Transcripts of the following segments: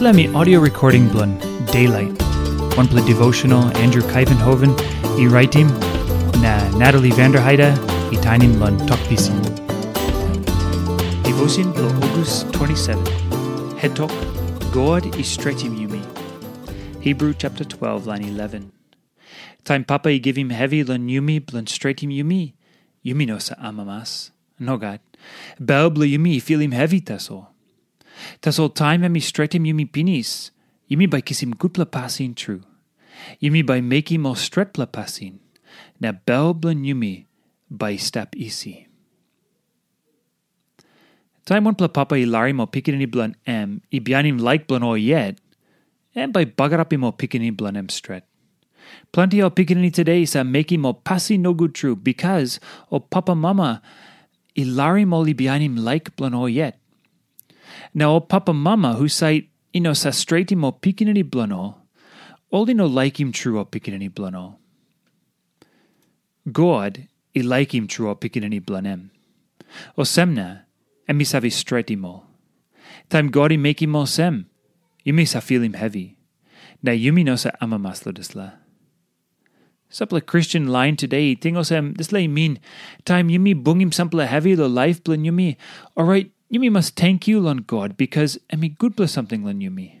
Me audio recording blun Daylight. One play devotional Andrew Kuyvenhoven, e writing na Natalie Vanderheide, e tinin blun Tok Pisin. Devotion blo August 27. Head talk, God is stretching you me. Hebrew chapter 12, line 11. Time papa i give him heavy lun yumi blun straight him yumi. Yumi no sa amamas. No God. Bel blu yumi feel him heavy taso. Taso time mi straight him yumi pinis. Yumi by kiss him gutpla passing true. Yumi by make him all stretpla passing. Na bel blun yumi by step easy. Time one pla papa i lari mo pikini blun em, i bianim like blun o yet, and by bagarapi mo pikini blun em stret. Plenty of pikini today sa making mo pasi no good true because o papa mama ilari mo libianim like blun o yet. Now o papa mama who say ino sa straighti mo pikini blano, like him true o pikini blano. God i like him true o pikini blanem. O semna, and mi savi straighti mo. Time God i make him mo sem, you mi sa feel him heavy. Na yumi no sa amamaslo disla. Sample Christian line today, tingo sem, this lay mean, time yumi bungim sample heavy lo life blin yumi. Alright, yumi must thank you lon God because emi good bless something lon yumi.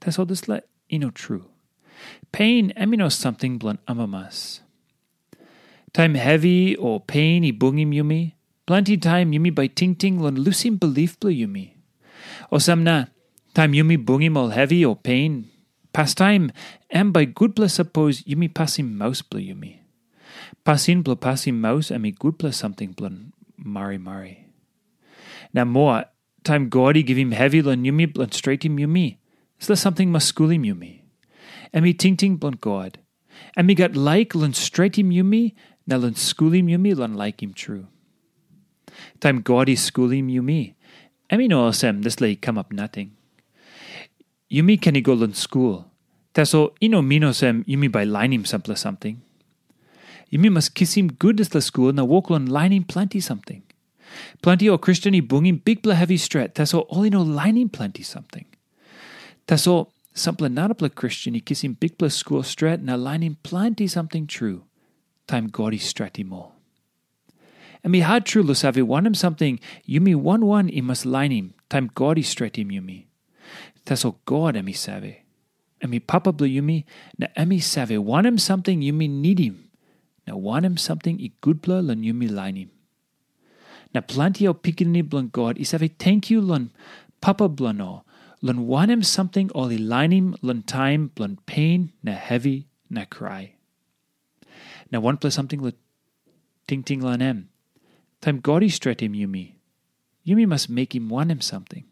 That's all this let know true. Pain emi no something blon amamas. Time heavy or pain i bungim yumi. Plenty time yumi by ting ting lon lusim belief blo yumi. O samna, time yumi bungim all heavy or pain, Past time and by good plus suppose yumi passim mouse blo yumi. Passin blo passim mouse me good plus something blun mari mari. Now more, time gaudy give him heavy lon yumi straight him yumi. Is there something masculim yumi? And ting ting blun god. And got like lun straight him yumi, now lun schoolim yumi lun like him true. Time gaudy schoolim yumi. And know sem this lay come up nothing. Yumi can he go learn school. Taso ino mino sem yumi by line him sample something. Yumi must kiss him good as the school na walk on line him plenty something. Plenty o Christian him big bla heavy stret. Taso all ino line him plenty something. Taso sample not a Christian him big bla school stret na him plenty something true. Time godi stret him all. And me hard true lo want him something, You yumi one one must line him. Time stret him yumi. Taso God emi. Emi papa blu yumi, na emi want him something You yumi need him. Na want him something i good bla lan line him. Na plenty o pikini blun God i save thank you lun papa blano. Lun want him something all i line him lun time blun pain na heavy na cry. Na one plus something le ting ting lan em. Time God i stret him yumi. Yumi must make him want him something.